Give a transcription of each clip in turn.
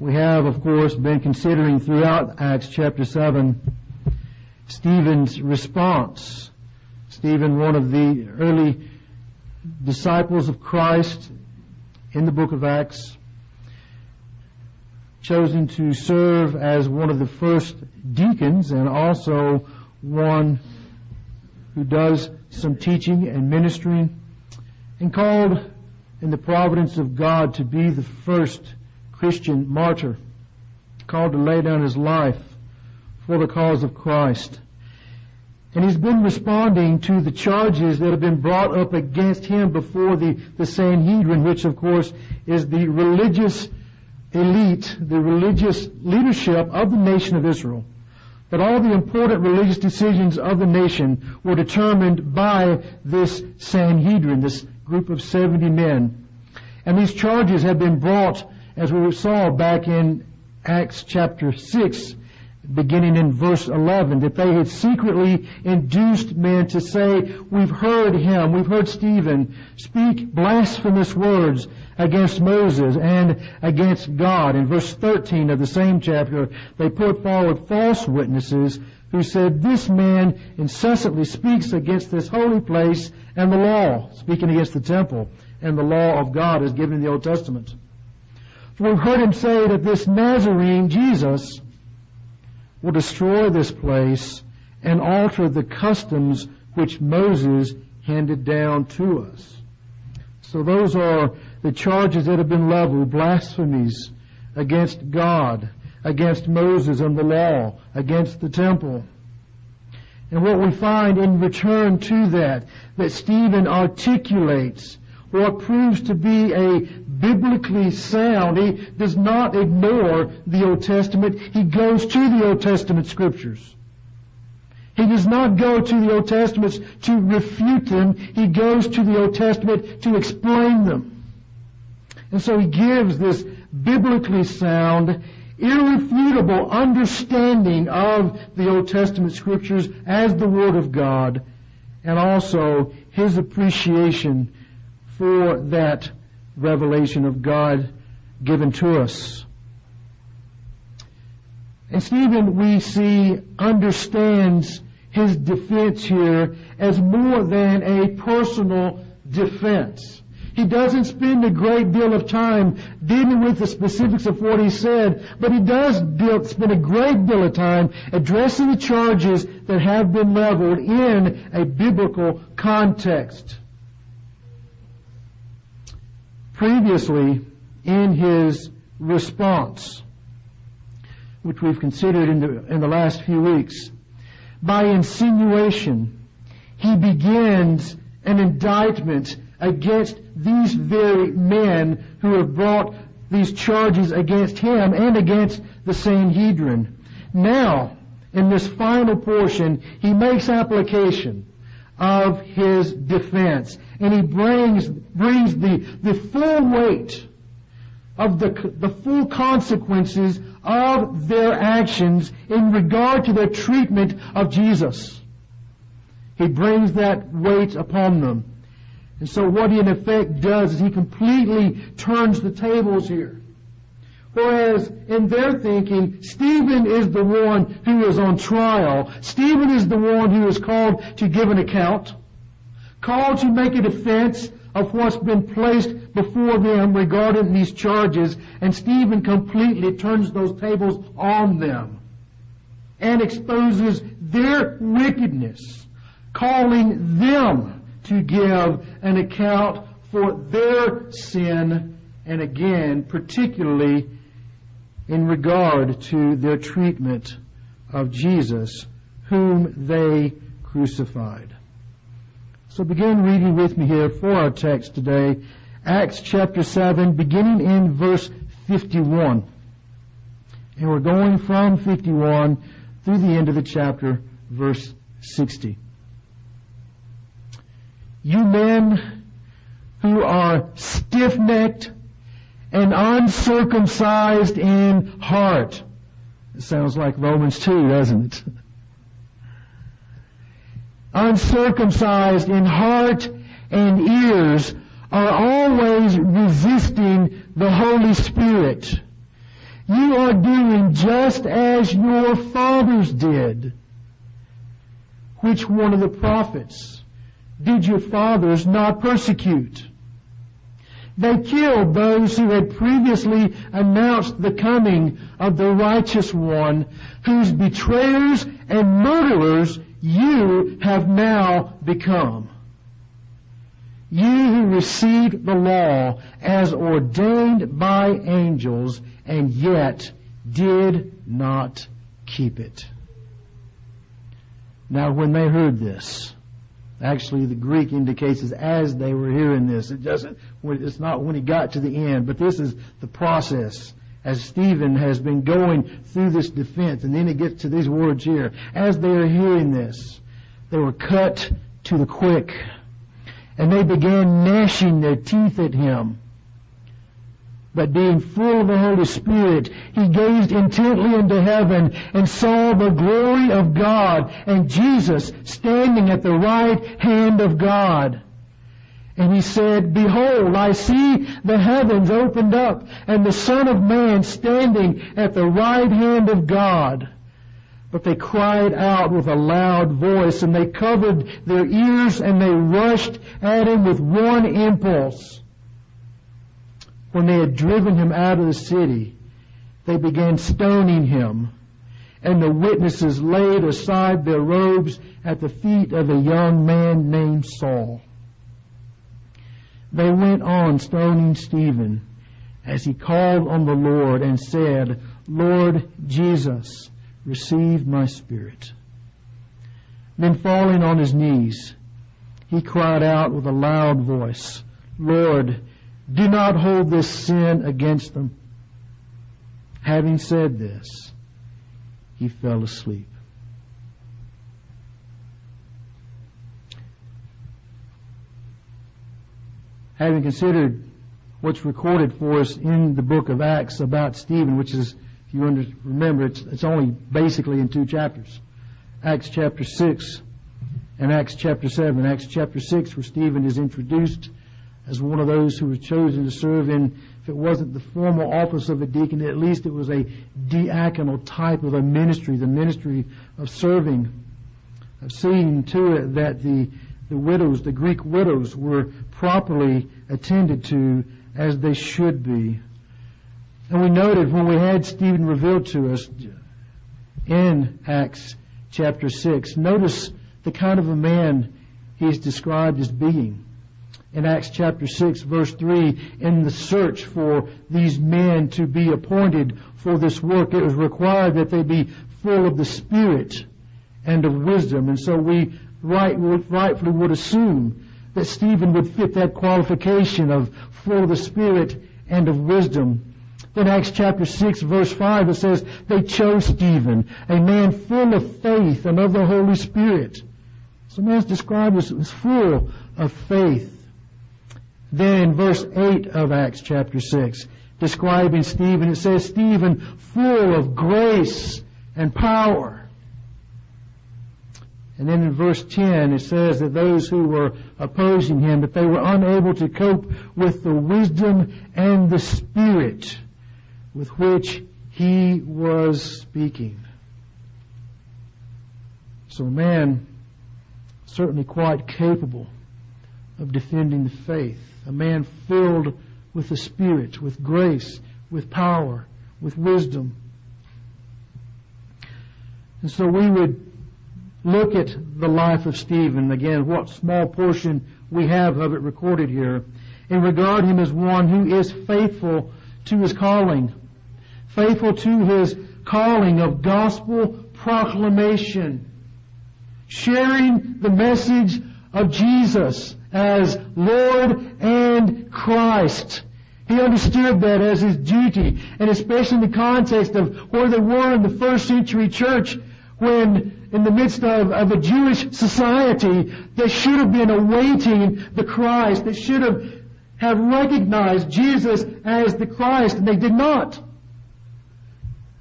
We have, of course, been considering throughout Acts chapter 7 Stephen's response. Stephen, one of the early disciples of Christ in the book of Acts, chosen to serve as one of the first deacons and also one who does some teaching and ministering and called in the providence of God to be the first Christian martyr, called to lay down his life for the cause of Christ. And he's been responding to the charges that have been brought up against him before the, the Sanhedrin, which of course is the religious elite, the religious leadership of the nation of Israel. That all the important religious decisions of the nation were determined by this Sanhedrin, this group of 70 men. And these charges have been brought, as we saw back in Acts chapter 6, beginning in verse 11, that they had secretly induced men to say, we've heard him, we've heard Stephen speak blasphemous words against Moses and against God. In verse 13 of the same chapter, they put forward false witnesses who said, this man incessantly speaks against this holy place and the law, speaking against the temple and the law of God as given in the Old Testament. For we've heard him say that this Nazarene, Jesus, will destroy this place and alter the customs which Moses handed down to us. So those are the charges that have been leveled, blasphemies against God, against Moses and the law, against the temple. And what we find in return to that, that Stephen articulates what proves to be a biblically sound. He does not ignore the Old Testament. He goes to the Old Testament scriptures. He does not go to the Old Testament to refute them. He goes to the Old Testament to explain them. And so he gives this biblically sound, irrefutable understanding of the Old Testament scriptures as the Word of God, and also his appreciation for that revelation of God given to us. And Stephen, we see, understands his defense here as more than a personal defense. He doesn't spend a great deal of time dealing with the specifics of what he said, but he does deal, spend a great deal of time addressing the charges that have been leveled in a biblical context. Previously, in his response, which we've considered in the, in the last few weeks, by insinuation, he begins an indictment against these very men who have brought these charges against him and against the Sanhedrin. Now, in this final portion, he makes application of his defense and he brings, brings the, the full weight of the, the full consequences of their actions in regard to their treatment of Jesus. He brings that weight upon them. And so what he in effect does is he completely turns the tables here. Whereas in their thinking, Stephen is the one who is on trial. Stephen is the one who is called to give an account, called to make a defense of what's been placed before them regarding these charges, and Stephen completely turns those tables on them and exposes their wickedness, calling them to give an account for their sin, and again, particularly in regard to their treatment of Jesus, whom they crucified. So begin reading with me here for our text today, Acts chapter 7, beginning in verse 51. And we're going from 51 through the end of the chapter, verse 60. You men who are stiff-necked and uncircumcised in heart. It sounds like Romans 2, doesn't it? uncircumcised in heart and ears are always resisting the Holy Spirit. You are doing just as your fathers did. Which one of the prophets did your fathers not persecute? They killed those who had previously announced the coming of the righteous one, whose betrayers and murderers you have now become. You who received the law as ordained by angels and yet did not keep it. Now when they heard this, actually the Greek indicates as as they were hearing this. It doesn't, it's not when he got to the end, but this is the process as Stephen has been going through this defense and then he gets to these words here. As they are hearing this, they were cut to the quick and they began gnashing their teeth at him. But being full of the Holy Spirit, he gazed intently into heaven and saw the glory of God and Jesus standing at the right hand of God. And he said, Behold, I see the heavens opened up and the Son of Man standing at the right hand of God. But they cried out with a loud voice and they covered their ears and they rushed at him with one impulse. When they had driven him out of the city, they began stoning him and the witnesses laid aside their robes at the feet of a young man named Saul. They went on stoning Stephen as he called on the Lord and said, Lord Jesus, receive my spirit. Then falling on his knees, he cried out with a loud voice, Lord, do not hold this sin against them. Having said this, he fell asleep. Having considered what's recorded for us in the book of Acts about Stephen, which is if you remember, it's, it's only basically in two chapters. Acts chapter 6 and Acts chapter 7. Acts chapter 6 where Stephen is introduced as one of those who was chosen to serve in, if it wasn't the formal office of a deacon, at least it was a diaconal type of a ministry, the ministry of serving, of seeing to it that the, the widows, the Greek widows, were properly attended to as they should be. And we noted when we had Stephen revealed to us in Acts chapter 6, notice the kind of a man he is described as being. In Acts chapter 6 verse 3, in the search for these men to be appointed for this work, it was required that they be full of the Spirit and of wisdom. And so we right, rightfully would assume that Stephen would fit that qualification of full of the Spirit and of wisdom. In Acts chapter 6 verse 5 it says, they chose Stephen, a man full of faith and of the Holy Spirit. So man's described as full of faith. Then in verse 8 of Acts chapter 6, describing Stephen, it says, Stephen full of grace and power. And then in verse 10, it says that those who were opposing him, that they were unable to cope with the wisdom and the spirit with which he was speaking. So a man certainly quite capable of defending the faith. A man filled with the Spirit, with grace, with power, with wisdom. And so we would look at the life of Stephen, again, what small portion we have of it recorded here, and regard him as one who is faithful to his calling. Faithful to his calling of gospel proclamation, sharing the message of Jesus as Lord Christ. He understood that as his duty, and especially in the context of where they were in the first century church, when in the midst of, of a Jewish society, they should have been awaiting the Christ. They should have, have recognized Jesus as the Christ, and they did not.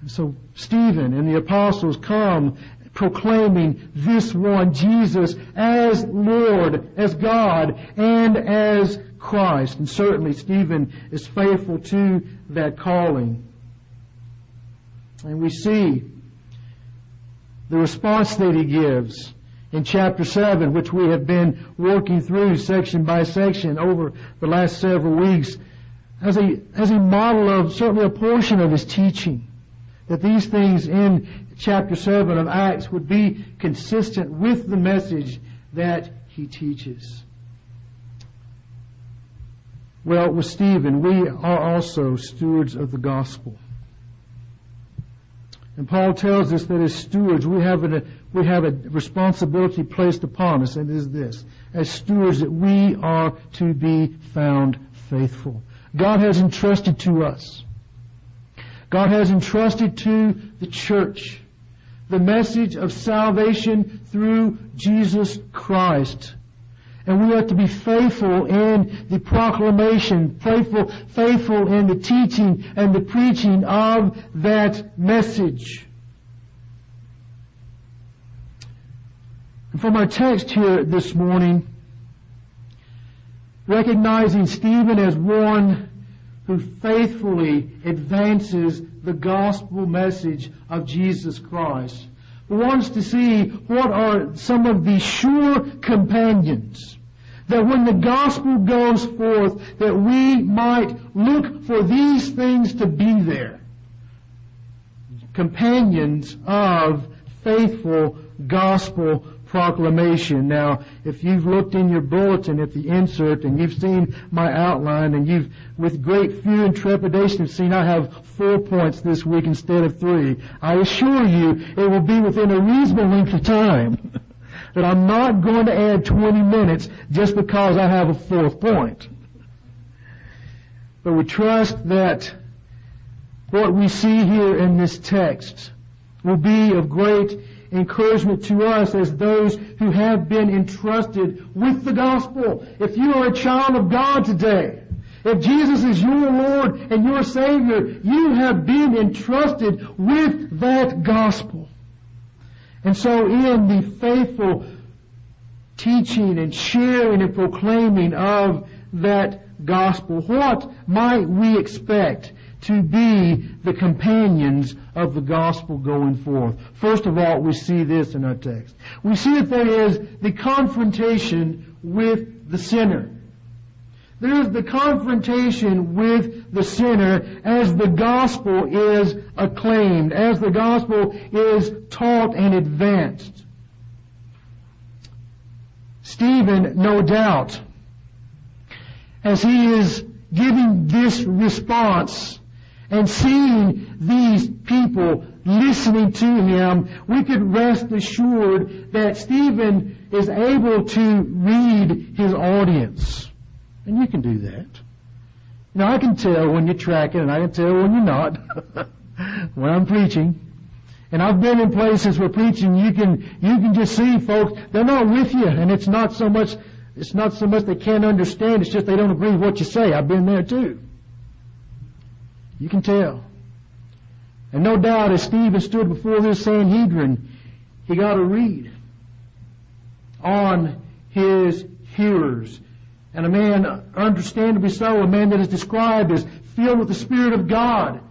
So Stephen and the apostles come proclaiming this one, Jesus, as Lord, as God, and as Christ. And certainly Stephen is faithful to that calling. And we see the response that he gives in chapter 7, which we have been working through section by section over the last several weeks, as a, as a model of certainly a portion of his teaching. That these things in chapter 7 of Acts would be consistent with the message that he teaches. Well, with Stephen, we are also stewards of the gospel. And Paul tells us that as stewards, we have a, we have a responsibility placed upon us, and it is this. As stewards, that we are to be found faithful. God has entrusted to us. God has entrusted to the church the message of salvation through Jesus Christ. And we are to be faithful in the proclamation, faithful, faithful in the teaching and the preaching of that message. And from our text here this morning, recognizing Stephen as one who faithfully advances the gospel message of Jesus Christ, wants to see what are some of the sure companions that when the gospel goes forth, that we might look for these things to be there. Companions of faithful gospel proclamation. Now, if you've looked in your bulletin at the insert and you've seen my outline and you've, with great fear and trepidation, seen I have four points this week instead of three, I assure you it will be within a reasonable length of time. that I'm not going to add 20 minutes just because I have a fourth point. But we trust that what we see here in this text will be of great encouragement to us as those who have been entrusted with the gospel. If you are a child of God today, if Jesus is your Lord and your Savior, you have been entrusted with that gospel. And so in the faithful teaching and sharing and proclaiming of that gospel, what might we expect to be the companions of the gospel going forth. First of all, we see this in our text. We see that there is the confrontation with the sinner. There is the confrontation with the sinner as the gospel is acclaimed, as the gospel is taught and advanced. Stephen, no doubt, as he is giving this response and seeing these people listening to him, we could rest assured that Stephen is able to read his audience. And you can do that. Now I can tell when you're tracking and I can tell when you're not. when I'm preaching. And I've been in places where preaching you can, you can just see folks, they're not with you and it's not so much, it's not so much they can't understand, it's just they don't agree with what you say. I've been there too. You can tell. And no doubt as Stephen stood before this Sanhedrin, he got a read on his hearers and a man, understandably so, a man that is described as filled with the Spirit of God,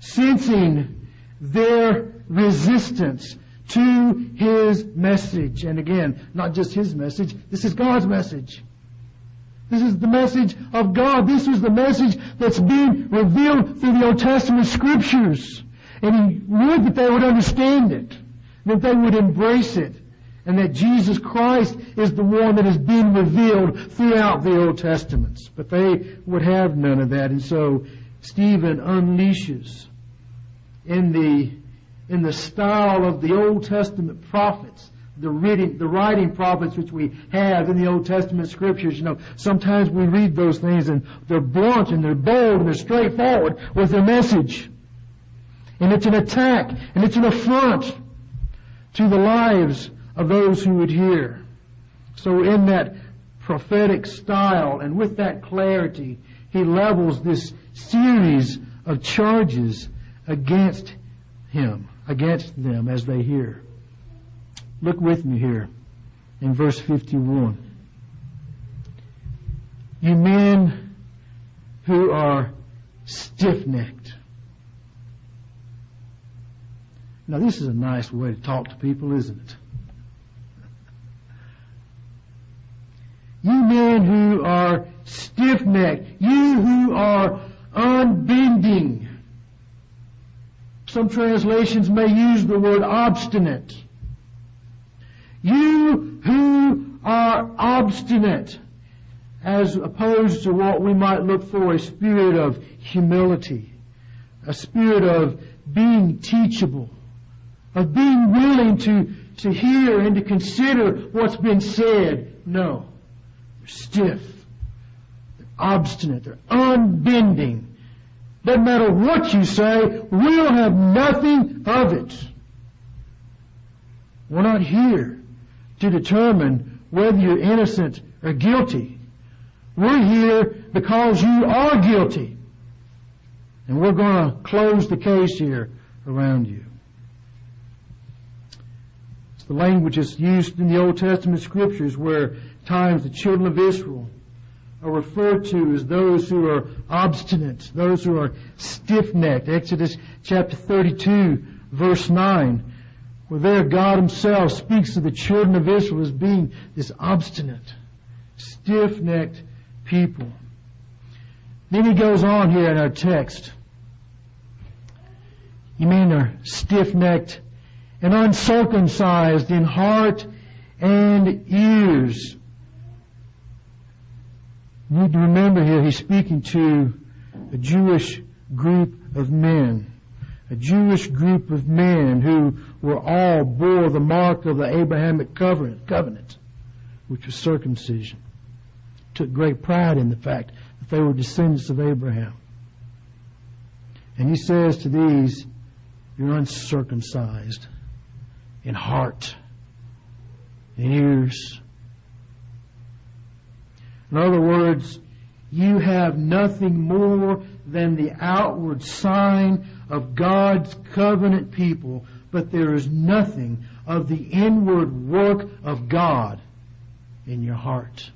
sensing their resistance to his message. And again, not just his message, this is God's message. This is the message of God. This was the message that's being revealed through the Old Testament scriptures. And he would that they would understand it, that they would embrace it, and that Jesus Christ is the one that is being revealed throughout the Old Testaments. But they would have none of that. And so Stephen unleashes in the, in the style of the Old Testament prophets, the reading, the writing prophets which we have in the Old Testament scriptures. You know, sometimes we read those things and they're blunt and they're bold and they're straightforward with their message. And it's an attack and it's an affront to the lives of those who would hear. So in that prophetic style and with that clarity, he levels this series of charges against him, against them as they hear. Look with me here in verse 51. You men who are stiff-necked. Now this is a nice way to talk to people, isn't it? You men who are stiff-necked, you who are unbending. Some translations may use the word obstinate. You who are obstinate, as opposed to what we might look for a spirit of humility, a spirit of being teachable, of being willing to, to hear and to consider what's been said. No. They're stiff. They're obstinate. They're unbending. Doesn't matter what you say, we'll have nothing of it. We're not here to determine whether you're innocent or guilty. We're here because you are guilty. And we're going to close the case here around you. It's the language that's used in the Old Testament scriptures where times the children of Israel are referred to as those who are obstinate, those who are stiff-necked. Exodus chapter 32 verse 9 where there God himself speaks of the children of Israel as being this obstinate, stiff-necked people. Then he goes on here in our text. You mean they're stiff-necked and uncircumcised in heart and ears. You need to remember here he's speaking to a Jewish group of men. A Jewish group of men who were all bore the mark of the Abrahamic covenant, covenant, which was circumcision. Took great pride in the fact that they were descendants of Abraham. And he says to these, you're uncircumcised in heart, in ears. In other words, you have nothing more than the outward sign of God's covenant people, but there is nothing of the inward work of God in your heart.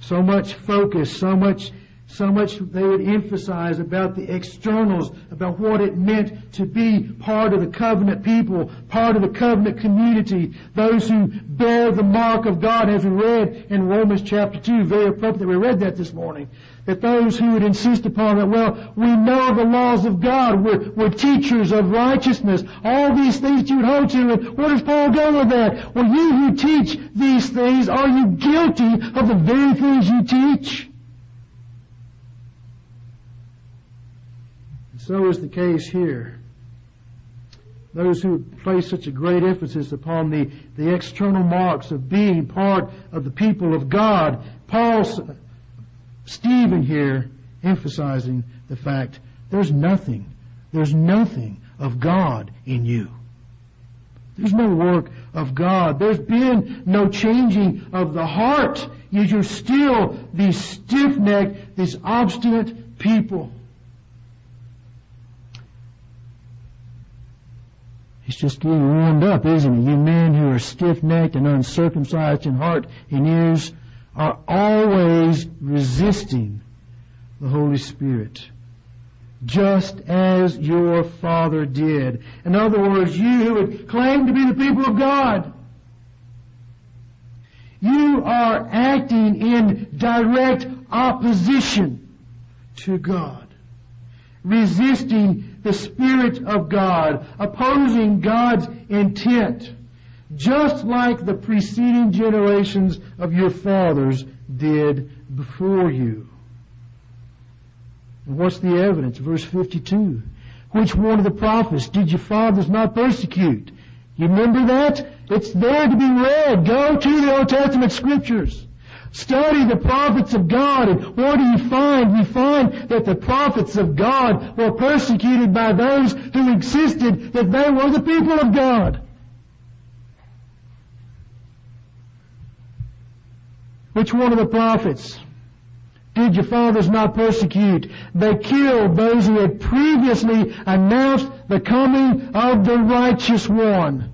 So much focus, so much, so much they would emphasize about the externals, about what it meant to be part of the covenant people, part of the covenant community, those who bear the mark of God as we read in Romans chapter 2, very appropriate we read that this morning that those who would insist upon that, well, we know the laws of God, we're, we're teachers of righteousness, all these things you would hold to, and where does Paul go with that? Well, you who teach these things, are you guilty of the very things you teach? So is the case here. Those who place such a great emphasis upon the, the external marks of being part of the people of God, Paul Stephen here emphasizing the fact there's nothing, there's nothing of God in you. There's no work of God. There's been no changing of the heart. You're still these stiff-necked, these obstinate people. He's just getting warmed up, isn't he? You men who are stiff-necked and uncircumcised in heart and ears, are always resisting the Holy Spirit. Just as your Father did. In other words, you who would claim to be the people of God, you are acting in direct opposition to God. Resisting the Spirit of God, opposing God's intent just like the preceding generations of your fathers did before you. And what's the evidence? Verse 52. Which one of the prophets did your fathers not persecute? You remember that? It's there to be read. Go to the Old Testament scriptures. Study the prophets of God, and what do you find? You find that the prophets of God were persecuted by those who insisted that they were the people of God. Which one of the prophets did your fathers not persecute? They killed those who had previously announced the coming of the righteous one.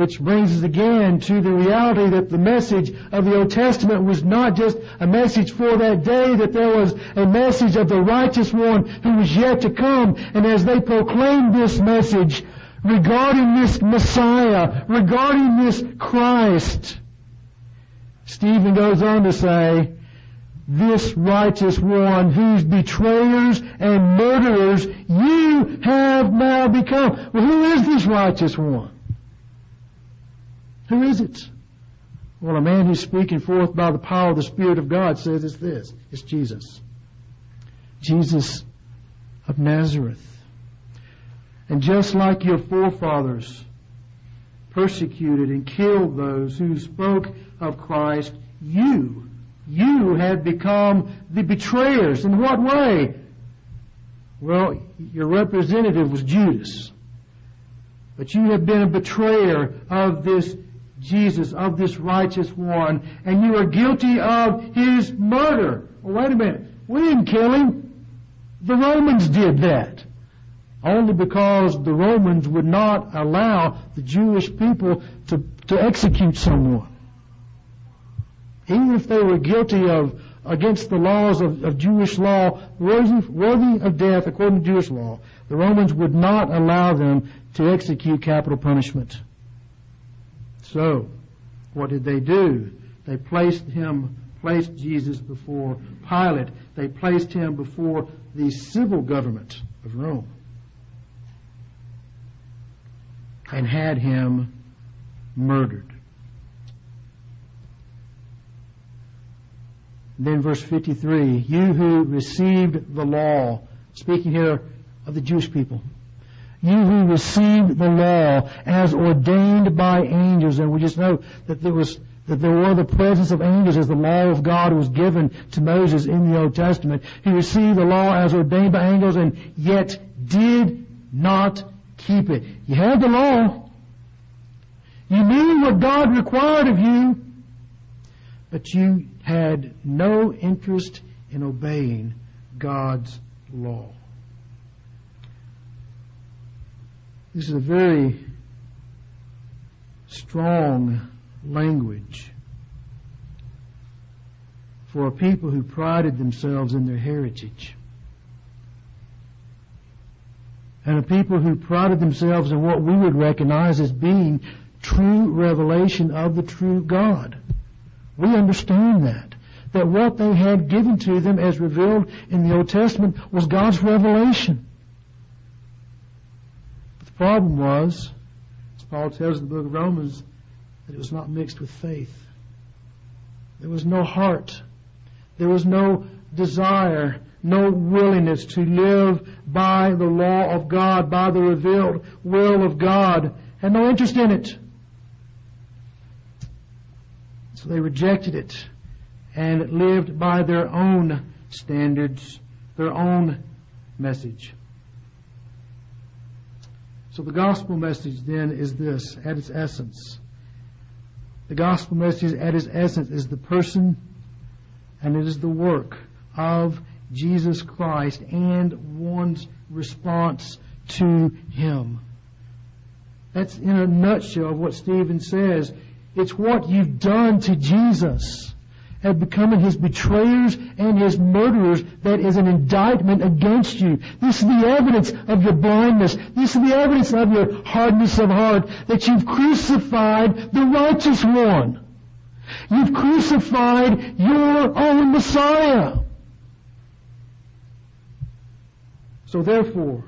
Which brings us again to the reality that the message of the Old Testament was not just a message for that day, that there was a message of the righteous one who was yet to come. And as they proclaimed this message regarding this Messiah, regarding this Christ, Stephen goes on to say, this righteous one whose betrayers and murderers you have now become. Well, who is this righteous one? Who is it? Well, a man who's speaking forth by the power of the Spirit of God says it's this. It's Jesus. Jesus of Nazareth. And just like your forefathers persecuted and killed those who spoke of Christ, you, you have become the betrayers. In what way? Well, your representative was Judas. But you have been a betrayer of this Jesus, of this righteous one, and you are guilty of his murder. Well, wait a minute. We didn't kill him. The Romans did that. Only because the Romans would not allow the Jewish people to, to execute someone. Even if they were guilty of against the laws of, of Jewish law, worthy, worthy of death according to Jewish law, the Romans would not allow them to execute capital punishment. So, what did they do? They placed him, placed Jesus before Pilate. They placed him before the civil government of Rome. And had him murdered. Then verse 53, you who received the law, speaking here of the Jewish people, you who received the law as ordained by angels. And we just know that there was that there were the presence of angels as the law of God was given to Moses in the Old Testament. He received the law as ordained by angels and yet did not keep it. You had the law. You knew what God required of you, but you had no interest in obeying God's law. This is a very strong language for a people who prided themselves in their heritage. And a people who prided themselves in what we would recognize as being true revelation of the true God. We understand that. That what they had given to them as revealed in the Old Testament was God's revelation problem was, as Paul tells in the book of Romans, that it was not mixed with faith. There was no heart. There was no desire, no willingness to live by the law of God, by the revealed will of God, and no interest in it. So they rejected it and lived by their own standards, their own message. So the gospel message then is this at its essence. The gospel message at its essence is the person and it is the work of Jesus Christ and one's response to Him. That's in a nutshell of what Stephen says. It's what you've done to Jesus have become his betrayers and his murderers that is an indictment against you. This is the evidence of your blindness. This is the evidence of your hardness of heart that you've crucified the righteous one. You've crucified your own Messiah. So therefore,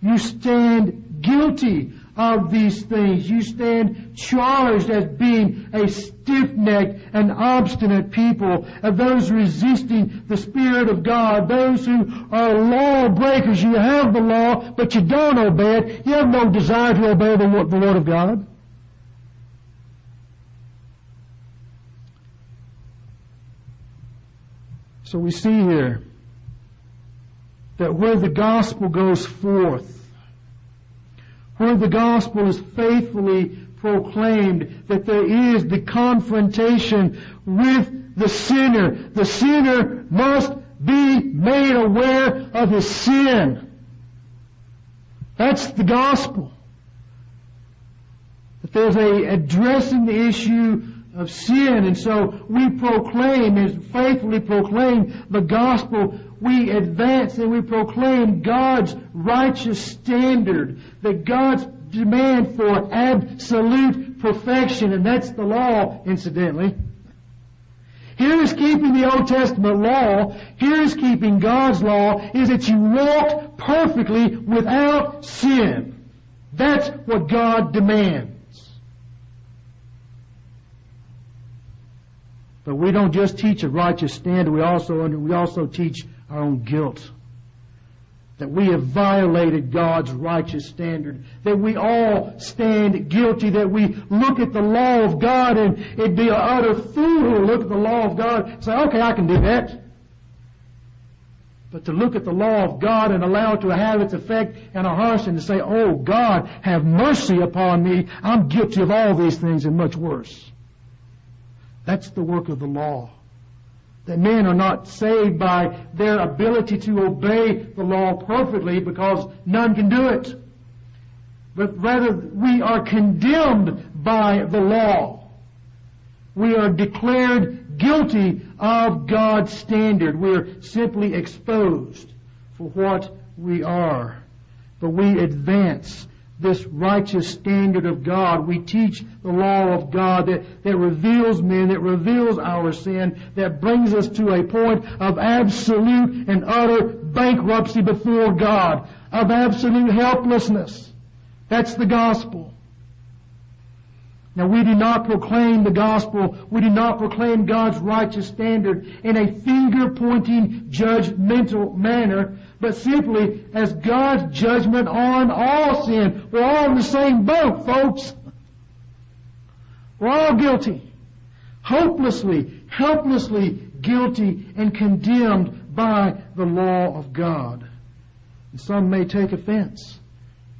you stand guilty of these things. You stand charged as being a stiff-necked and obstinate people, of those resisting the Spirit of God, those who are lawbreakers. You have the law, but you don't obey it. You have no desire to obey the, the Word of God. So we see here that where the gospel goes forth, where the gospel is faithfully proclaimed, that there is the confrontation with the sinner. The sinner must be made aware of his sin. That's the gospel. That there's a addressing the issue of sin, and so we proclaim and faithfully proclaim the gospel. We advance and we proclaim God's righteous standard, that God's demand for absolute perfection, and that's the law, incidentally. Here is keeping the Old Testament law. Here is keeping God's law is that you walk perfectly without sin. That's what God demands. But we don't just teach a righteous standard, we also, we also teach our own guilt. That we have violated God's righteous standard. That we all stand guilty. That we look at the law of God and it'd be an utter fool to look at the law of God and say, okay, I can do that. But to look at the law of God and allow it to have its effect in our hearts and to say, oh God, have mercy upon me. I'm guilty of all these things and much worse. That's the work of the law. That men are not saved by their ability to obey the law perfectly because none can do it. But rather we are condemned by the law. We are declared guilty of God's standard. We're simply exposed for what we are. But we advance this righteous standard of God. We teach the law of God that, that reveals men, that reveals our sin, that brings us to a point of absolute and utter bankruptcy before God, of absolute helplessness. That's the gospel. Now we do not proclaim the gospel, we do not proclaim God's righteous standard in a finger pointing judgmental manner, but simply as God's judgment on all sin. We're all in the same boat, folks. We're all guilty. Hopelessly, helplessly guilty and condemned by the law of God. And some may take offense.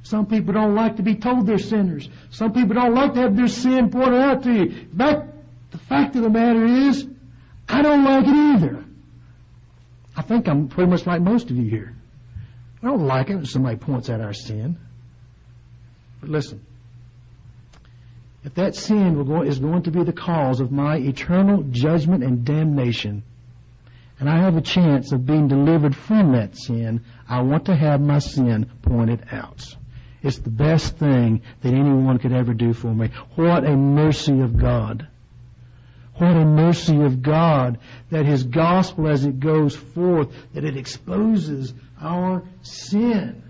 Some people don't like to be told they're sinners. Some people don't like to have their sin pointed out to you. But the fact of the matter is, I don't like it either. I think I'm pretty much like most of you here. I don't like it when somebody points out our sin. But listen, if that sin is going to be the cause of my eternal judgment and damnation, and I have a chance of being delivered from that sin, I want to have my sin pointed out. It's the best thing that anyone could ever do for me. What a mercy of God. What a mercy of God that His gospel as it goes forth, that it exposes our sin.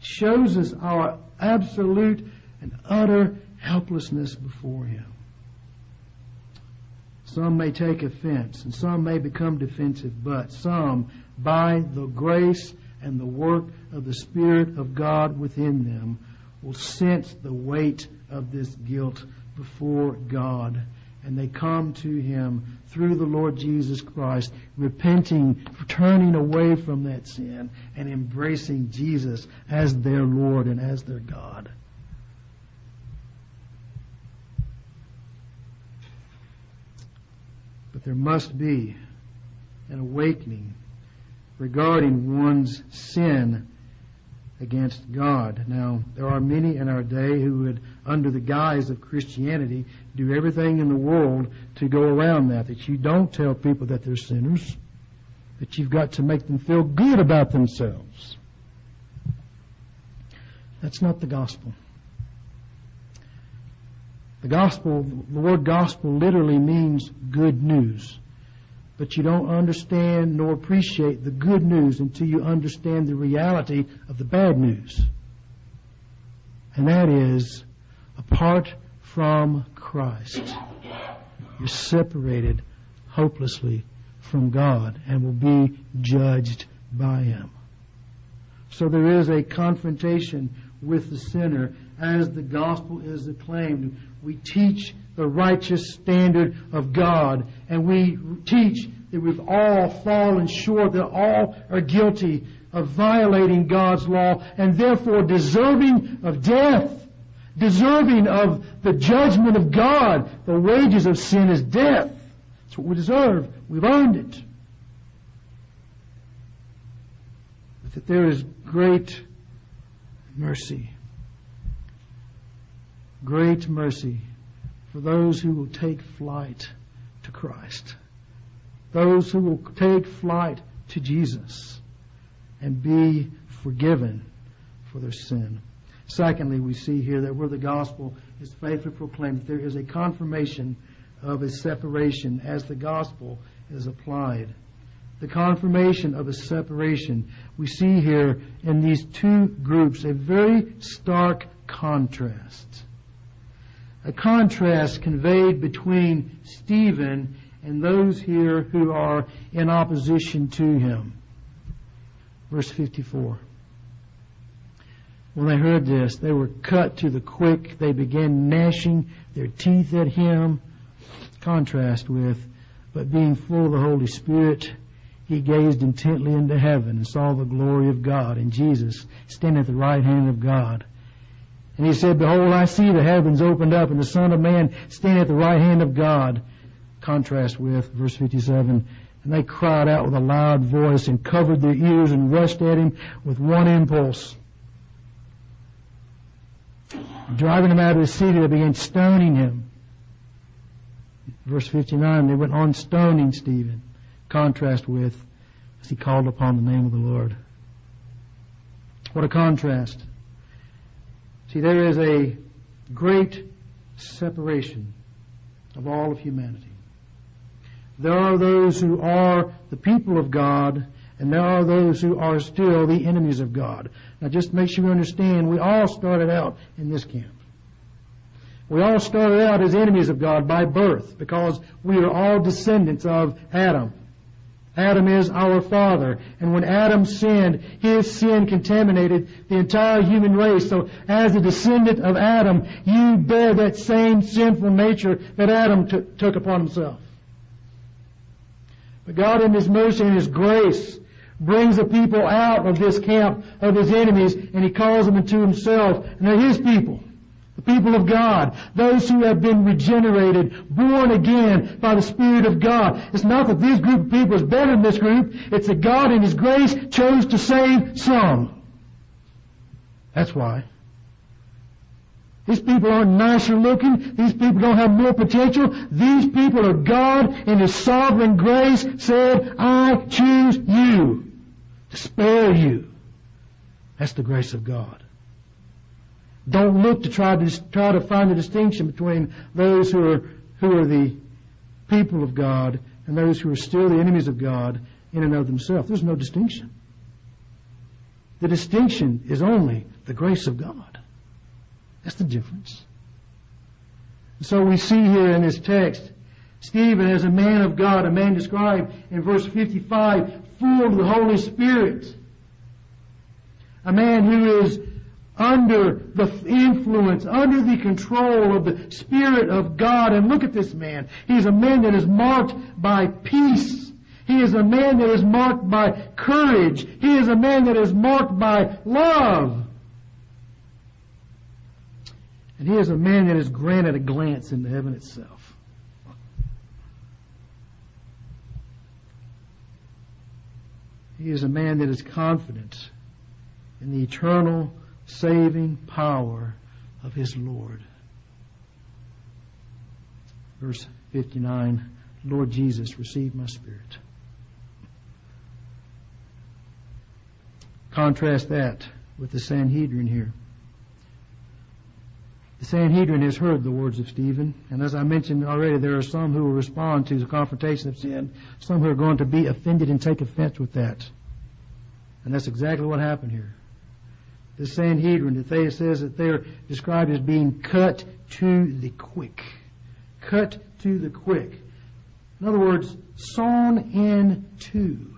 Shows us our absolute and utter helplessness before Him. Some may take offense and some may become defensive, but some, by the grace and the work of the Spirit of God within them, will sense the weight of this guilt before God and they come to Him through the Lord Jesus Christ, repenting, turning away from that sin, and embracing Jesus as their Lord and as their God. But there must be an awakening regarding one's sin against God. Now, there are many in our day who would, under the guise of Christianity, do everything in the world to go around that. That you don't tell people that they're sinners. That you've got to make them feel good about themselves. That's not the gospel. The gospel, the word gospel literally means good news but you don't understand nor appreciate the good news until you understand the reality of the bad news. And that is, apart from Christ, you're separated hopelessly from God and will be judged by Him. So there is a confrontation with the sinner as the gospel is acclaimed. We teach the righteous standard of God. And we teach that we've all fallen short, that all are guilty of violating God's law and therefore deserving of death, deserving of the judgment of God. The wages of sin is death. That's what we deserve. We've earned it. But that there is great mercy great mercy for those who will take flight to Christ. Those who will take flight to Jesus and be forgiven for their sin. Secondly, we see here that where the gospel is faithfully proclaimed, there is a confirmation of a separation as the gospel is applied. The confirmation of a separation. We see here in these two groups a very stark contrast. A contrast conveyed between Stephen and those here who are in opposition to him. Verse 54. When they heard this, they were cut to the quick. They began gnashing their teeth at him. Contrast with, but being full of the Holy Spirit, he gazed intently into heaven and saw the glory of God and Jesus standing at the right hand of God. And he said, Behold, I see the heavens opened up and the Son of Man standing at the right hand of God. Contrast with verse 57. And they cried out with a loud voice and covered their ears and rushed at him with one impulse. Driving him out of the city, they began stoning him. Verse 59, they went on stoning Stephen. Contrast with, as he called upon the name of the Lord. What a contrast. See, there is a great separation of all of humanity. There are those who are the people of God, and there are those who are still the enemies of God. Now just make sure you understand, we all started out in this camp. We all started out as enemies of God by birth because we are all descendants of Adam. Adam is our father. And when Adam sinned, his sin contaminated the entire human race. So as a descendant of Adam, you bear that same sinful nature that Adam t- took upon himself. But God in His mercy and His grace brings the people out of this camp of His enemies and He calls them into Himself. And they're His people. The people of God. Those who have been regenerated, born again by the Spirit of God. It's not that this group of people is better than this group. It's that God in His grace chose to save some. That's why. These people aren't nicer looking. These people don't have more potential. These people are God in His sovereign grace said, I choose you to spare you. That's the grace of God. Don't look to try to try to find the distinction between those who are who are the people of God and those who are still the enemies of God in and of themselves. There's no distinction. The distinction is only the grace of God. That's the difference. So we see here in this text, Stephen as a man of God, a man described in verse 55, full of the Holy Spirit. A man who is under the influence, under the control of the Spirit of God. And look at this man. He's a man that is marked by peace. He is a man that is marked by courage. He is a man that is marked by love. And he is a man that is granted a glance into heaven itself. He is a man that is confident in the eternal saving power of his Lord. Verse 59, Lord Jesus, receive my spirit. Contrast that with the Sanhedrin here. The Sanhedrin has heard the words of Stephen, and as I mentioned already, there are some who will respond to the confrontation of sin, some who are going to be offended and take offense with that. And that's exactly what happened here. The Sanhedrin, they says that they're described as being cut to the quick. Cut to the quick. In other words, sawn in two.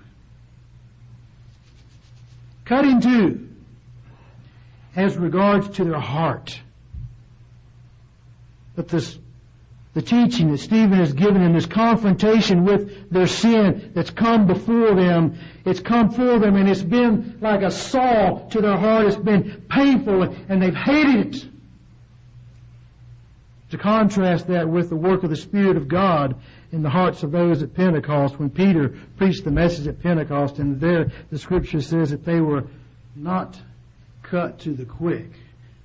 Cut in two as regards to their heart. But this, the teaching that Stephen has given in this confrontation with their sin that's come before them, it's come for them and it's been like a saw to their heart. It's been painful and they've hated it. To contrast that with the work of the Spirit of God in the hearts of those at Pentecost when Peter preached the message at Pentecost and there the scripture says that they were not cut to the quick.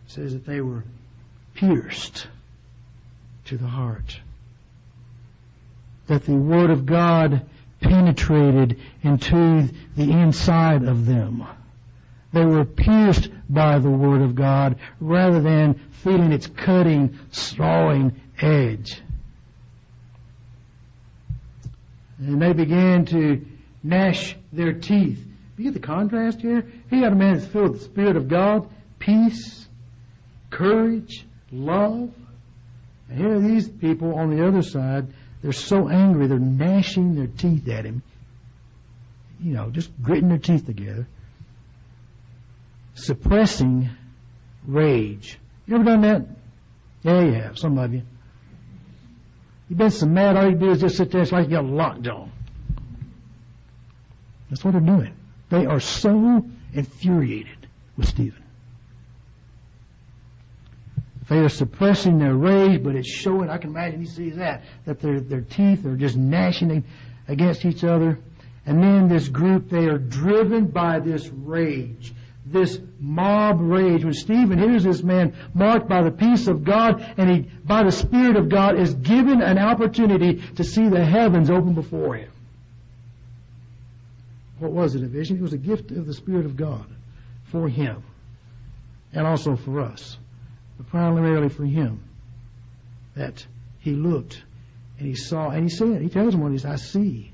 It says that they were pierced to the heart. That the Word of God penetrated into the inside of them. They were pierced by the Word of God rather than feeling its cutting, sawing edge. And they began to gnash their teeth. You get the contrast here? He got a man that's filled with the Spirit of God, peace, courage, love. And here are these people on the other side. They're so angry, they're gnashing their teeth at him. You know, just gritting their teeth together. Suppressing rage. You ever done that? Yeah, you have, some of you. You've been so mad, all you do is just sit there, it's like you got locked on. That's what they're doing. They are so infuriated with Stephen. They are suppressing their rage, but it's showing, I can imagine he sees that, that their, their teeth are just gnashing against each other. And then this group, they are driven by this rage, this mob rage. When Stephen hears this man marked by the peace of God and he, by the Spirit of God, is given an opportunity to see the heavens open before him. What was it, a vision? It was a gift of the Spirit of God for him and also for us, but primarily for him. That he looked and he saw, and he said, he tells him what he says, I see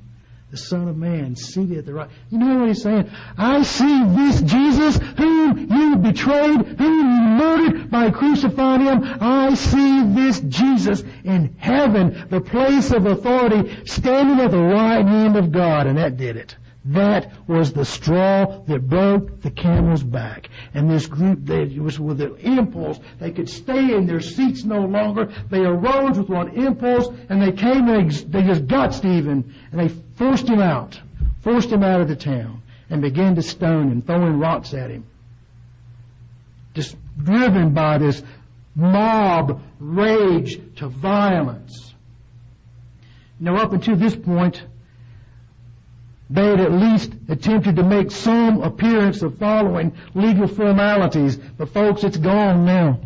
the Son of Man seated at the right. You know what he's saying? I see this Jesus whom you betrayed, whom you murdered by crucifying him. I see this Jesus in heaven, the place of authority, standing at the right hand of God, and that did it. That was the straw that broke the camel's back. And this group, they, it was with an impulse. They could stay in their seats no longer. They arose with one impulse, and they came and they, they just got Stephen, and they forced him out, forced him out of the town, and began to stone him, throwing rocks at him. Just driven by this mob rage to violence. Now up until this point, they had at least attempted to make some appearance of following legal formalities. But folks, it's gone now.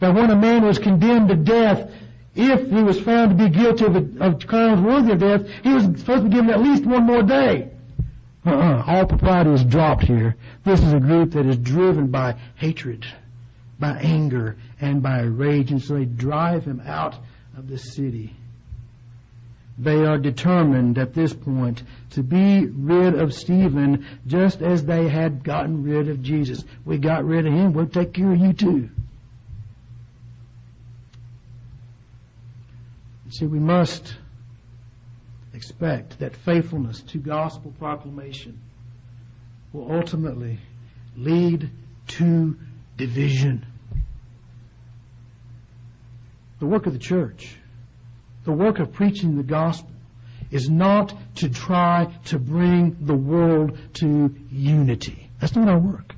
That when a man was condemned to death, if he was found to be guilty of, a, of crimes worthy of death, he was supposed to be given at least one more day. Uh-uh. All propriety is dropped here. This is a group that is driven by hatred, by anger, and by rage, and so they drive him out of the city. They are determined at this point to be rid of Stephen just as they had gotten rid of Jesus. We got rid of him, we'll take care of you too. See, we must expect that faithfulness to gospel proclamation will ultimately lead to division. The work of the church the work of preaching the gospel is not to try to bring the world to unity. That's not our work.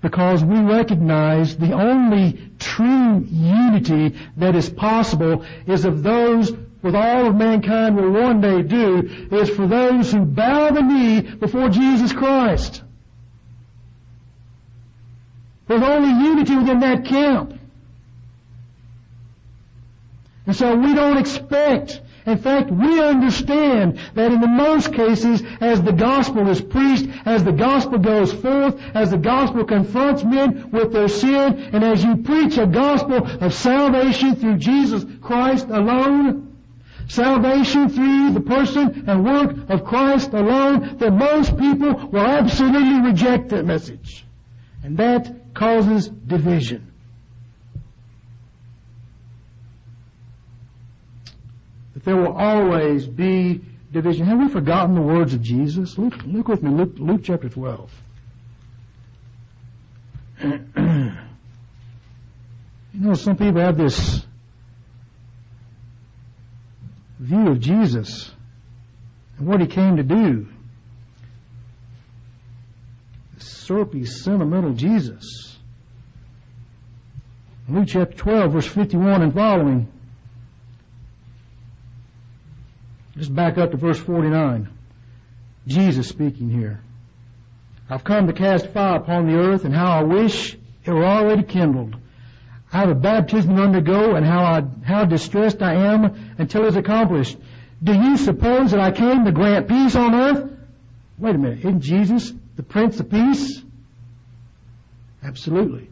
Because we recognize the only true unity that is possible is of those with all of mankind will one day do is for those who bow the knee before Jesus Christ. There's only unity within that camp. And so we don't expect, in fact, we understand that in the most cases, as the gospel is preached, as the gospel goes forth, as the gospel confronts men with their sin, and as you preach a gospel of salvation through Jesus Christ alone, salvation through the person and work of Christ alone, that most people will absolutely reject that message. And that causes division. There will always be division. Have we forgotten the words of Jesus? Look, look with me, Luke, Luke chapter 12. you know, some people have this view of Jesus and what he came to do. Syrupy, sentimental Jesus. Luke chapter 12, verse 51 and following. Just back up to verse 49. Jesus speaking here. I've come to cast fire upon the earth and how I wish it were already kindled. I have a baptism to undergo and how I, how distressed I am until it is accomplished. Do you suppose that I came to grant peace on earth? Wait a minute, isn't Jesus the Prince of Peace? Absolutely.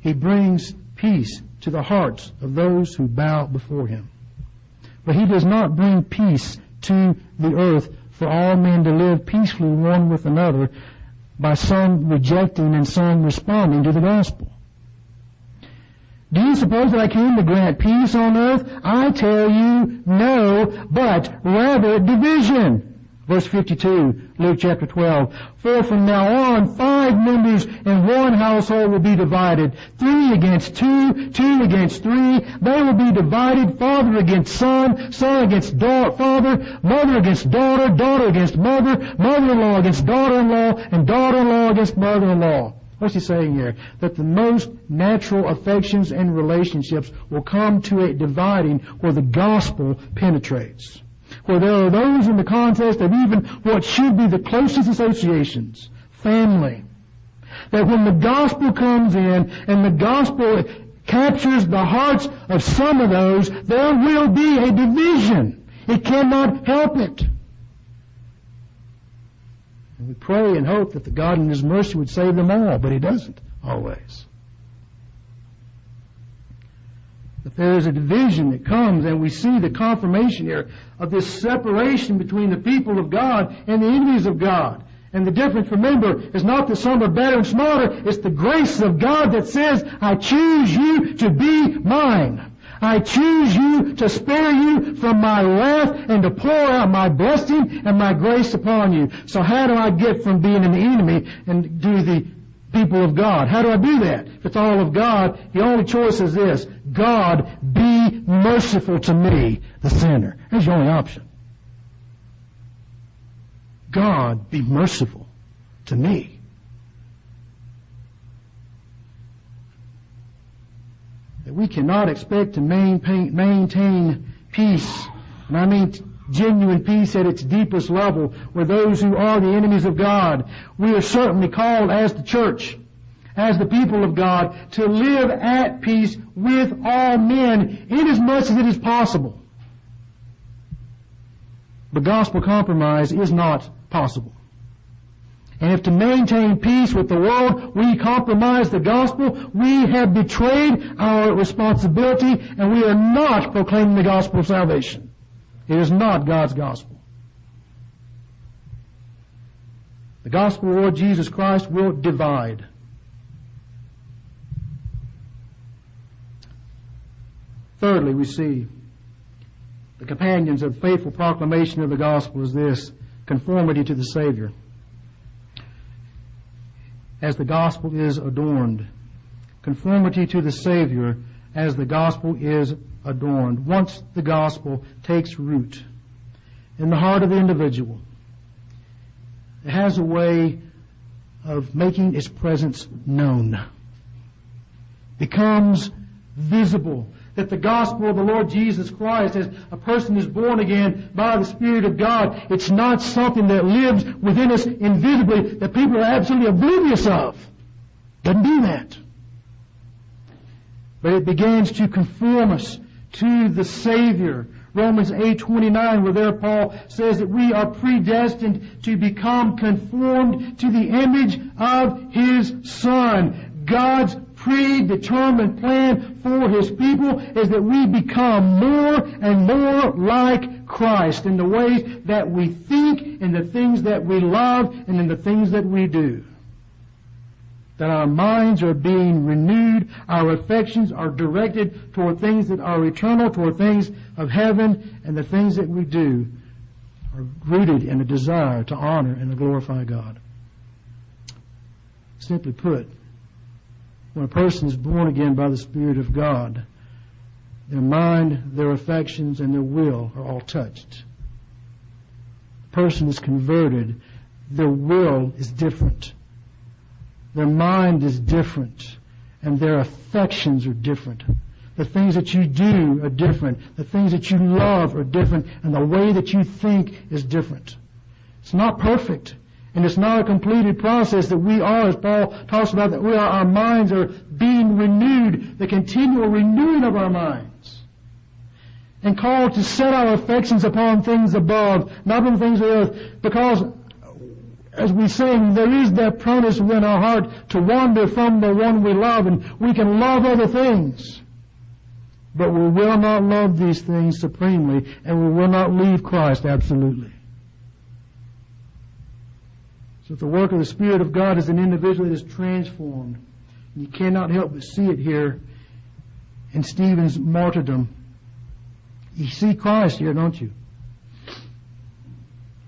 He brings peace to the hearts of those who bow before him. But he does not bring peace to the earth for all men to live peacefully one with another by some rejecting and some responding to the gospel. Do you suppose that I came to grant peace on earth? I tell you, no, but rather division. Verse 52, Luke chapter 12. For from now on, five members in one household will be divided. Three against two, two against three. They will be divided, father against son, son against da- father, mother against daughter, daughter against mother, mother-in-law against daughter-in-law, and daughter-in-law against mother-in-law. What's he saying here? That the most natural affections and relationships will come to a dividing where the gospel penetrates where there are those in the context of even what should be the closest associations, family. That when the gospel comes in and the gospel captures the hearts of some of those, there will be a division. It cannot help it. And we pray and hope that the God in His mercy would save them all, but He doesn't always. That there is a division that comes and we see the confirmation here of this separation between the people of God and the enemies of God. And the difference, remember, is not that some are better and smarter, it's the grace of God that says, I choose you to be mine. I choose you to spare you from my wrath and to pour out my blessing and my grace upon you. So how do I get from being an enemy and do the people of God? How do I do that? If it's all of God, the only choice is this. God, be merciful to me, the sinner. That's the only option. God, be merciful to me. That we cannot expect to maintain, maintain peace, and I mean genuine peace at its deepest level with those who are the enemies of God. We are certainly called as the church as the people of God to live at peace with all men inasmuch as much as it is possible. But gospel compromise is not possible. And if to maintain peace with the world we compromise the gospel, we have betrayed our responsibility and we are not proclaiming the gospel of salvation. It is not God's gospel. The gospel of Lord Jesus Christ will divide. Thirdly, we see the companions of faithful proclamation of the gospel is this conformity to the Savior. As the gospel is adorned, conformity to the Savior as the gospel is adorned. Once the gospel takes root in the heart of the individual, it has a way of making its presence known. Becomes visible that the gospel of the Lord Jesus Christ, as a person is born again by the Spirit of God, it's not something that lives within us invisibly that people are absolutely oblivious of. Doesn't do that. But it begins to conform us to the Savior. Romans 8:29 where there Paul says that we are predestined to become conformed to the image of his son. God's predetermined plan for His people is that we become more and more like Christ in the ways that we think, in the things that we love, and in the things that we do. That our minds are being renewed, our affections are directed toward things that are eternal, toward things of heaven, and the things that we do are rooted in a desire to honor and to glorify God. Simply put, when a person is born again by the Spirit of God, their mind, their affections, and their will are all touched. The person is converted. Their will is different. Their mind is different. And their affections are different. The things that you do are different. The things that you love are different. And the way that you think is different. It's not perfect. And it's not a completed process that we are, as Paul talks about, that we are, our minds are being renewed, the continual renewing of our minds. And called to set our affections upon things above, not on things of earth, because as we sing, there is that promise within our heart to wander from the one we love, and we can love other things. But we will not love these things supremely, and we will not leave Christ absolutely. So the work of the Spirit of God is an individual that is transformed. And You cannot help but see it here in Stephen's martyrdom. You see Christ here, don't you?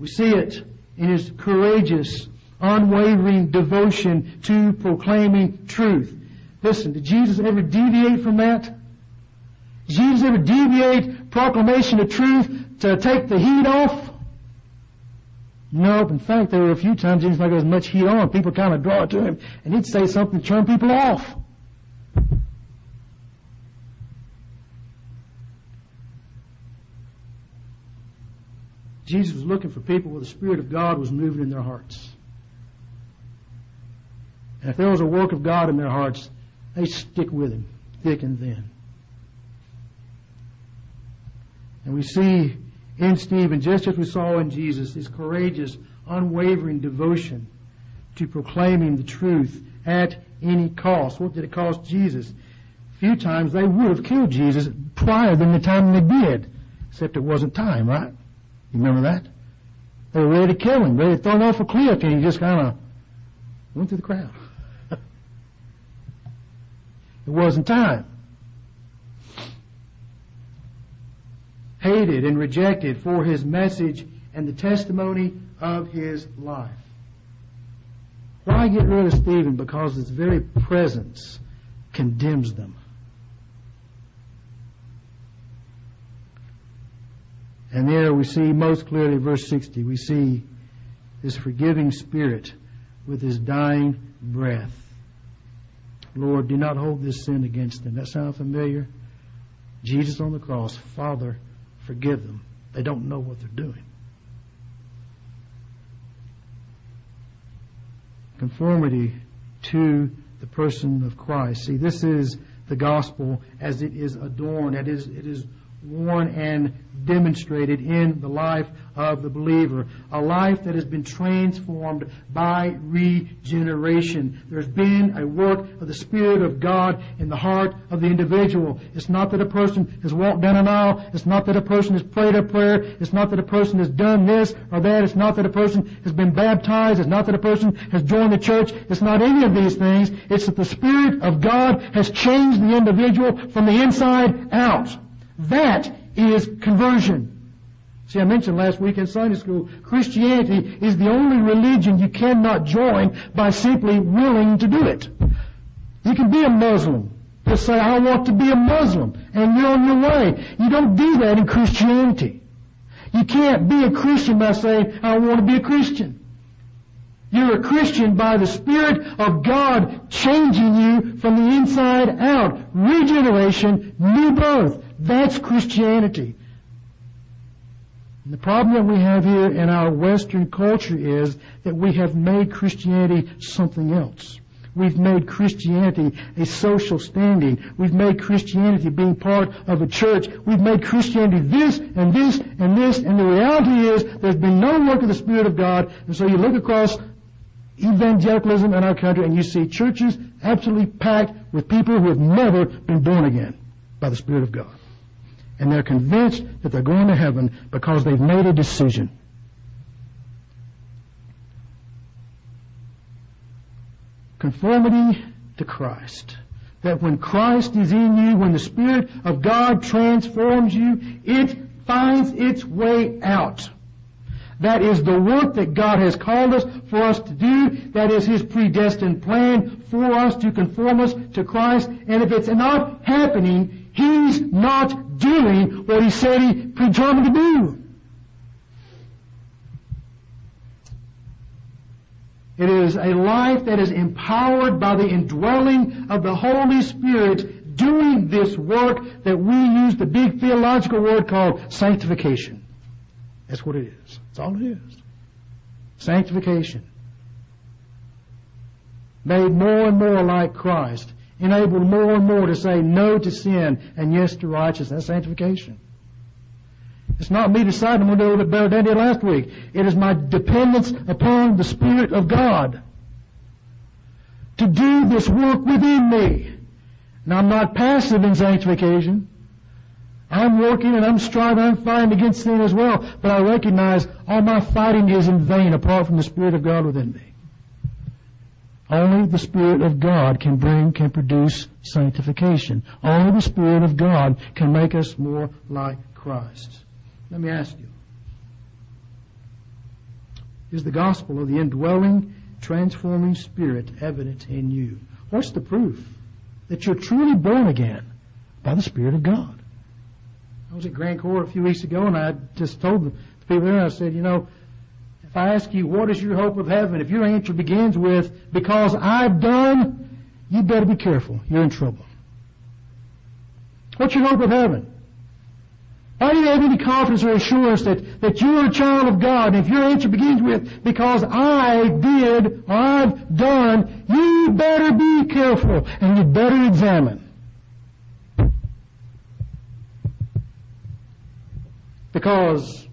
We see it in his courageous, unwavering devotion to proclaiming truth. Listen, did Jesus ever deviate from that? Did Jesus ever deviate proclamation of truth to take the heat off? Nope. In fact, there were a few times he didn't like was much heat on. People kind of draw to him, and he'd say something to turn people off. Jesus was looking for people where the Spirit of God was moving in their hearts. And if there was a work of God in their hearts, they stick with Him, thick and thin. And we see in Stephen, just as we saw in Jesus, his courageous, unwavering devotion to proclaiming the truth at any cost. What did it cost Jesus? A few times they would have killed Jesus prior than the time they did, except it wasn't time, right? You remember that? They were ready to kill him, ready to throw him off a cliff, and he just kind of went through the crowd. it wasn't time. Hated and rejected for his message and the testimony of his life. Why get rid of Stephen? Because his very presence condemns them. And there we see most clearly verse 60, we see his forgiving spirit with his dying breath. Lord, do not hold this sin against them. That sound familiar? Jesus on the cross, Father, Forgive them. They don't know what they're doing. Conformity to the person of Christ. See, this is the gospel as it is adorned, it is, it is worn and demonstrated in the life of the believer. A life that has been transformed by regeneration. There's been a work of the Spirit of God in the heart of the individual. It's not that a person has walked down an aisle. It's not that a person has prayed a prayer. It's not that a person has done this or that. It's not that a person has been baptized. It's not that a person has joined the church. It's not any of these things. It's that the Spirit of God has changed the individual from the inside out. That is conversion. See, I mentioned last week in Sunday school, Christianity is the only religion you cannot join by simply willing to do it. You can be a Muslim. Just say, I want to be a Muslim, and you're on your way. You don't do that in Christianity. You can't be a Christian by saying, I want to be a Christian. You're a Christian by the Spirit of God changing you from the inside out. Regeneration, new birth. That's Christianity. And the problem that we have here in our Western culture is that we have made Christianity something else. We've made Christianity a social standing. We've made Christianity being part of a church. We've made Christianity this and this and this. And the reality is there's been no work of the Spirit of God. And so you look across evangelicalism in our country and you see churches absolutely packed with people who have never been born again by the Spirit of God and they're convinced that they're going to heaven because they've made a decision. Conformity to Christ. That when Christ is in you, when the Spirit of God transforms you, it finds its way out. That is the work that God has called us for us to do. That is His predestined plan for us to conform us to Christ. And if it's not happening, He's not doing what he said he determined to do. It is a life that is empowered by the indwelling of the Holy Spirit doing this work that we use the big theological word called sanctification. That's what it is. That's all it is. Sanctification. made more and more like Christ, enabled more and more to say no to sin and yes to righteousness. That's sanctification. It's not me deciding I'm going to do it better than I did last week. It is my dependence upon the Spirit of God to do this work within me. Now I'm not passive in sanctification. I'm working and I'm striving, I'm fighting against sin as well, but I recognize all my fighting is in vain apart from the Spirit of God within me. Only the Spirit of God can bring, can produce sanctification. Only the Spirit of God can make us more like Christ. Let me ask you. Is the gospel of the indwelling, transforming Spirit evident in you? What's the proof that you're truly born again by the Spirit of God? I was at Grand Court a few weeks ago and I just told the people there, I said, you know, if I ask you, what is your hope of heaven? If your answer begins with, because I've done, you better be careful. You're in trouble. What's your hope of heaven? Why do you have any confidence or assurance that, that you're a child of God? And if your answer begins with, because I did I've done, you better be careful and you better examine. Because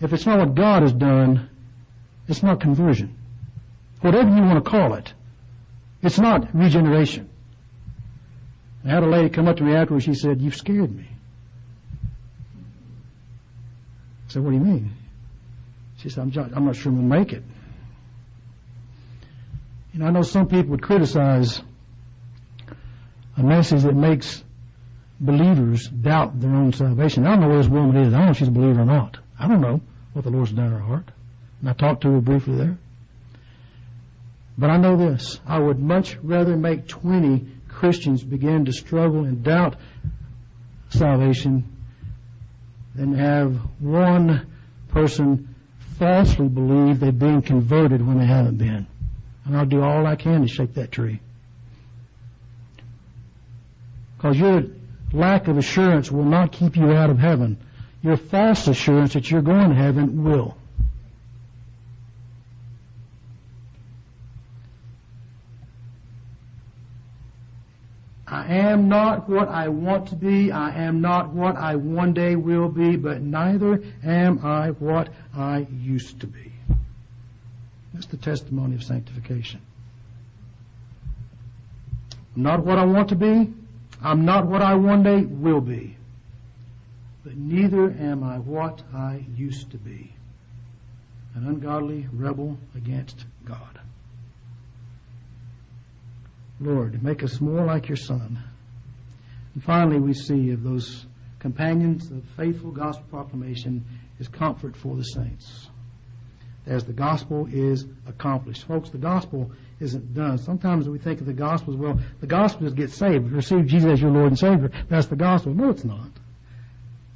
if it's not what God has done, it's not conversion. Whatever you want to call it, it's not regeneration. I had a lady come up to me afterwards. She said, "You've scared me." I said, "What do you mean?" She said, "I'm, I'm not sure I'm going to make it." Know, I know some people would criticize a message that makes believers doubt their own salvation. I don't know where this woman is. I don't know if she's a believer or not. I don't know what the Lord's done in her heart. And I talked to her briefly there. But I know this. I would much rather make 20 Christians begin to struggle and doubt salvation than have one person falsely believe they've been converted when they haven't been. And I'll do all I can to shake that tree. Because your lack of assurance will not keep you out of heaven your false assurance that you're going to heaven will. I am not what I want to be. I am not what I one day will be, but neither am I what I used to be. That's the testimony of sanctification. I'm not what I want to be. I'm not what I one day will be but neither am I what I used to be an ungodly rebel against God. Lord, make us more like your Son. And finally, we see of those companions of faithful gospel proclamation is comfort for the saints. As the gospel is accomplished. Folks, the gospel isn't done. Sometimes we think of the gospel as, well, the gospel is get saved. Receive Jesus as your Lord and Savior. That's the gospel. No, it's not.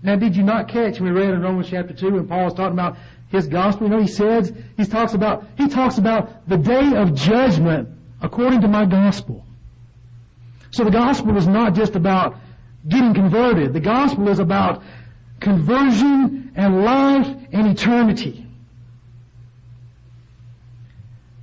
Now, did you not catch when we read in Romans chapter 2 when Paul is talking about his gospel? You know, he says, he talks about, he talks about the day of judgment according to my gospel. So the gospel is not just about getting converted. The gospel is about conversion and life and eternity.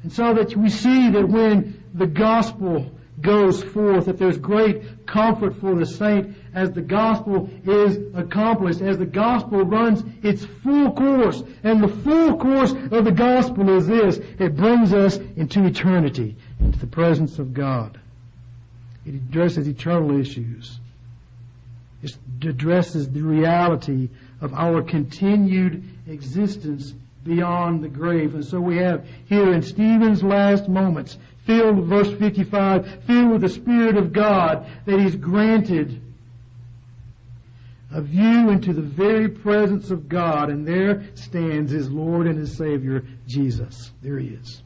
And so that we see that when the gospel goes forth, that there's great comfort for the saint as the gospel is accomplished, as the gospel runs its full course. And the full course of the gospel is this. It brings us into eternity, into the presence of God. It addresses eternal issues. It addresses the reality of our continued existence beyond the grave. And so we have here in Stephen's last moments, filled, verse 55, filled with the Spirit of God that He's granted a view into the very presence of God, and there stands His Lord and His Savior, Jesus. There He is.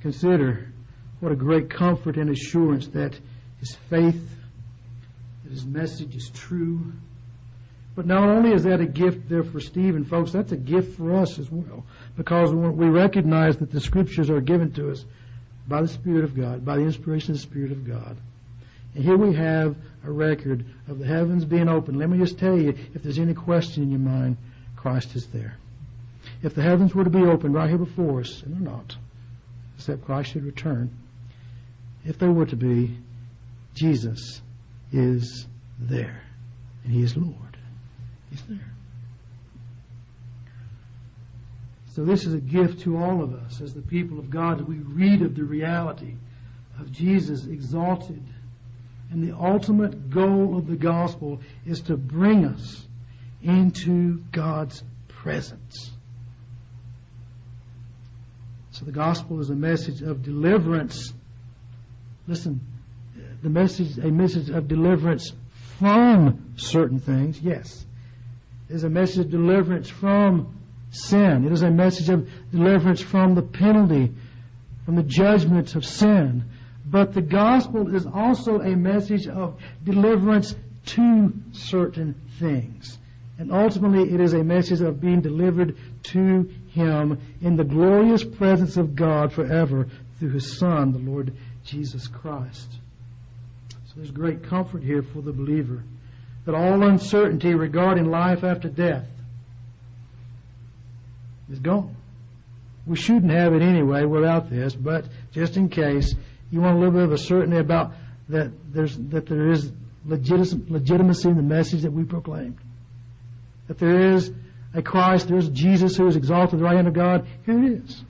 Consider what a great comfort and assurance that His faith, that His message is true, but not only is that a gift there for Stephen, folks, that's a gift for us as well. Because we recognize that the scriptures are given to us by the Spirit of God, by the inspiration of the Spirit of God. And here we have a record of the heavens being open. Let me just tell you, if there's any question in your mind, Christ is there. if the heavens were to be opened right here before us, and they're not, except Christ should return, if they were to be, Jesus is there. And He is Lord. He's there. So this is a gift to all of us as the people of God we read of the reality of Jesus exalted. And the ultimate goal of the gospel is to bring us into God's presence. So the gospel is a message of deliverance. Listen, the message, a message of deliverance from certain things, yes. It is a message of deliverance from sin. It is a message of deliverance from the penalty, from the judgments of sin. But the gospel is also a message of deliverance to certain things. And ultimately, it is a message of being delivered to Him in the glorious presence of God forever through His Son, the Lord Jesus Christ. So there's great comfort here for the believer that all uncertainty regarding life after death is gone. We shouldn't have it anyway without this, but just in case, you want a little bit of a certainty about that there's that there is legitimacy in the message that we proclaimed. That there is a Christ, there's Jesus who is exalted at the right hand of God. Here it is.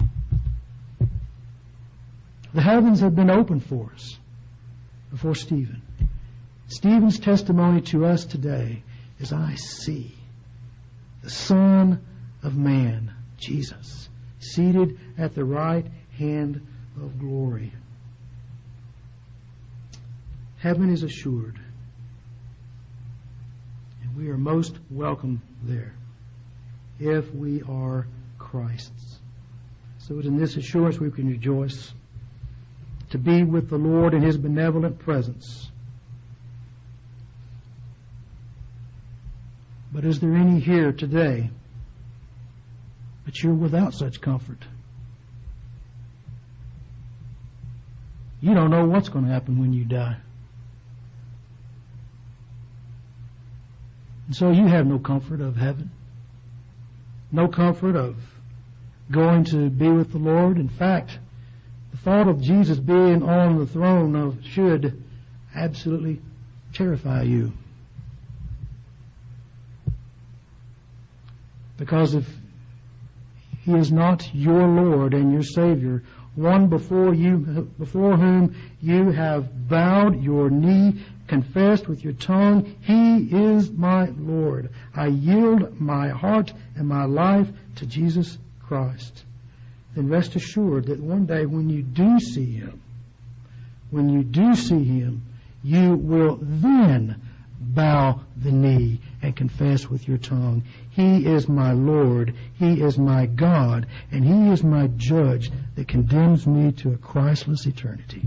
The heavens have been opened for us before Stephen. Stephen's testimony to us today is I see the Son of Man Jesus, seated at the right hand of glory. Heaven is assured, and we are most welcome there if we are Christ's. So in this assurance we can rejoice to be with the Lord in His benevolent presence. But is there any here today that you're without such comfort. You don't know what's going to happen when you die. And so you have no comfort of heaven, no comfort of going to be with the Lord. In fact, the thought of Jesus being on the throne of should absolutely terrify you. Because if he is not your Lord and your Savior, one before you, before whom you have bowed your knee, confessed with your tongue, He is my Lord. I yield my heart and my life to Jesus Christ. Then rest assured that one day when you do see Him, when you do see Him, you will then bow the knee and confess with your tongue, He is my Lord, He is my God, and He is my judge that condemns me to a Christless eternity.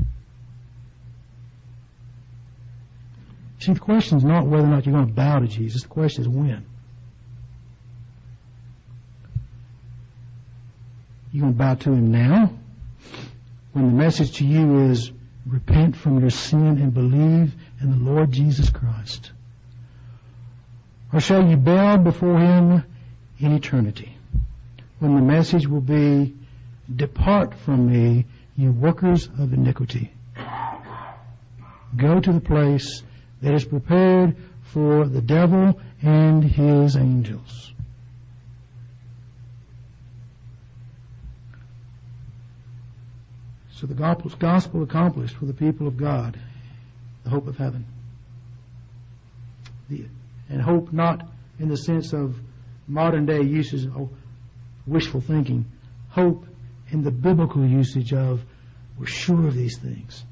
See, the question is not whether or not you're going to bow to Jesus. The question is when. You're going to bow to Him now? When the message to you is repent from your sin and believe in the Lord Jesus Christ. Or shall you bow before him in eternity? When the message will be, Depart from me, you workers of iniquity. Go to the place that is prepared for the devil and his angels. So the gospel accomplished for the people of God, the hope of heaven. The and hope not in the sense of modern day uses of wishful thinking. Hope in the biblical usage of we're sure of these things,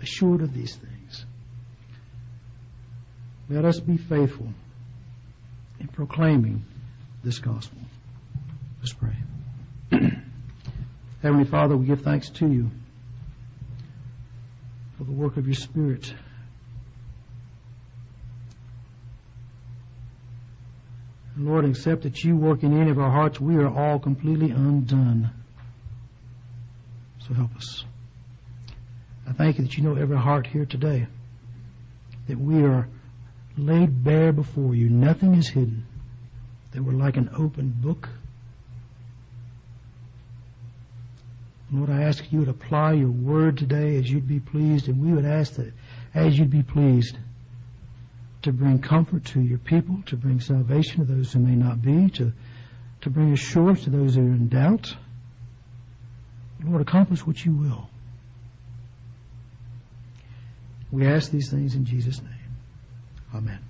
assured of these things. Let us be faithful in proclaiming this gospel. Let's pray. Heavenly Father, we give thanks to you for the work of your Spirit. Lord, except that you work in any of our hearts, we are all completely undone. So help us. I thank you that you know every heart here today, that we are laid bare before you. Nothing is hidden, that we're like an open book. Lord, I ask you to apply your word today as you'd be pleased, and we would ask that as you'd be pleased to bring comfort to your people, to bring salvation to those who may not be, to, to bring assurance to those who are in doubt. Lord, accomplish what you will. We ask these things in Jesus' name. Amen.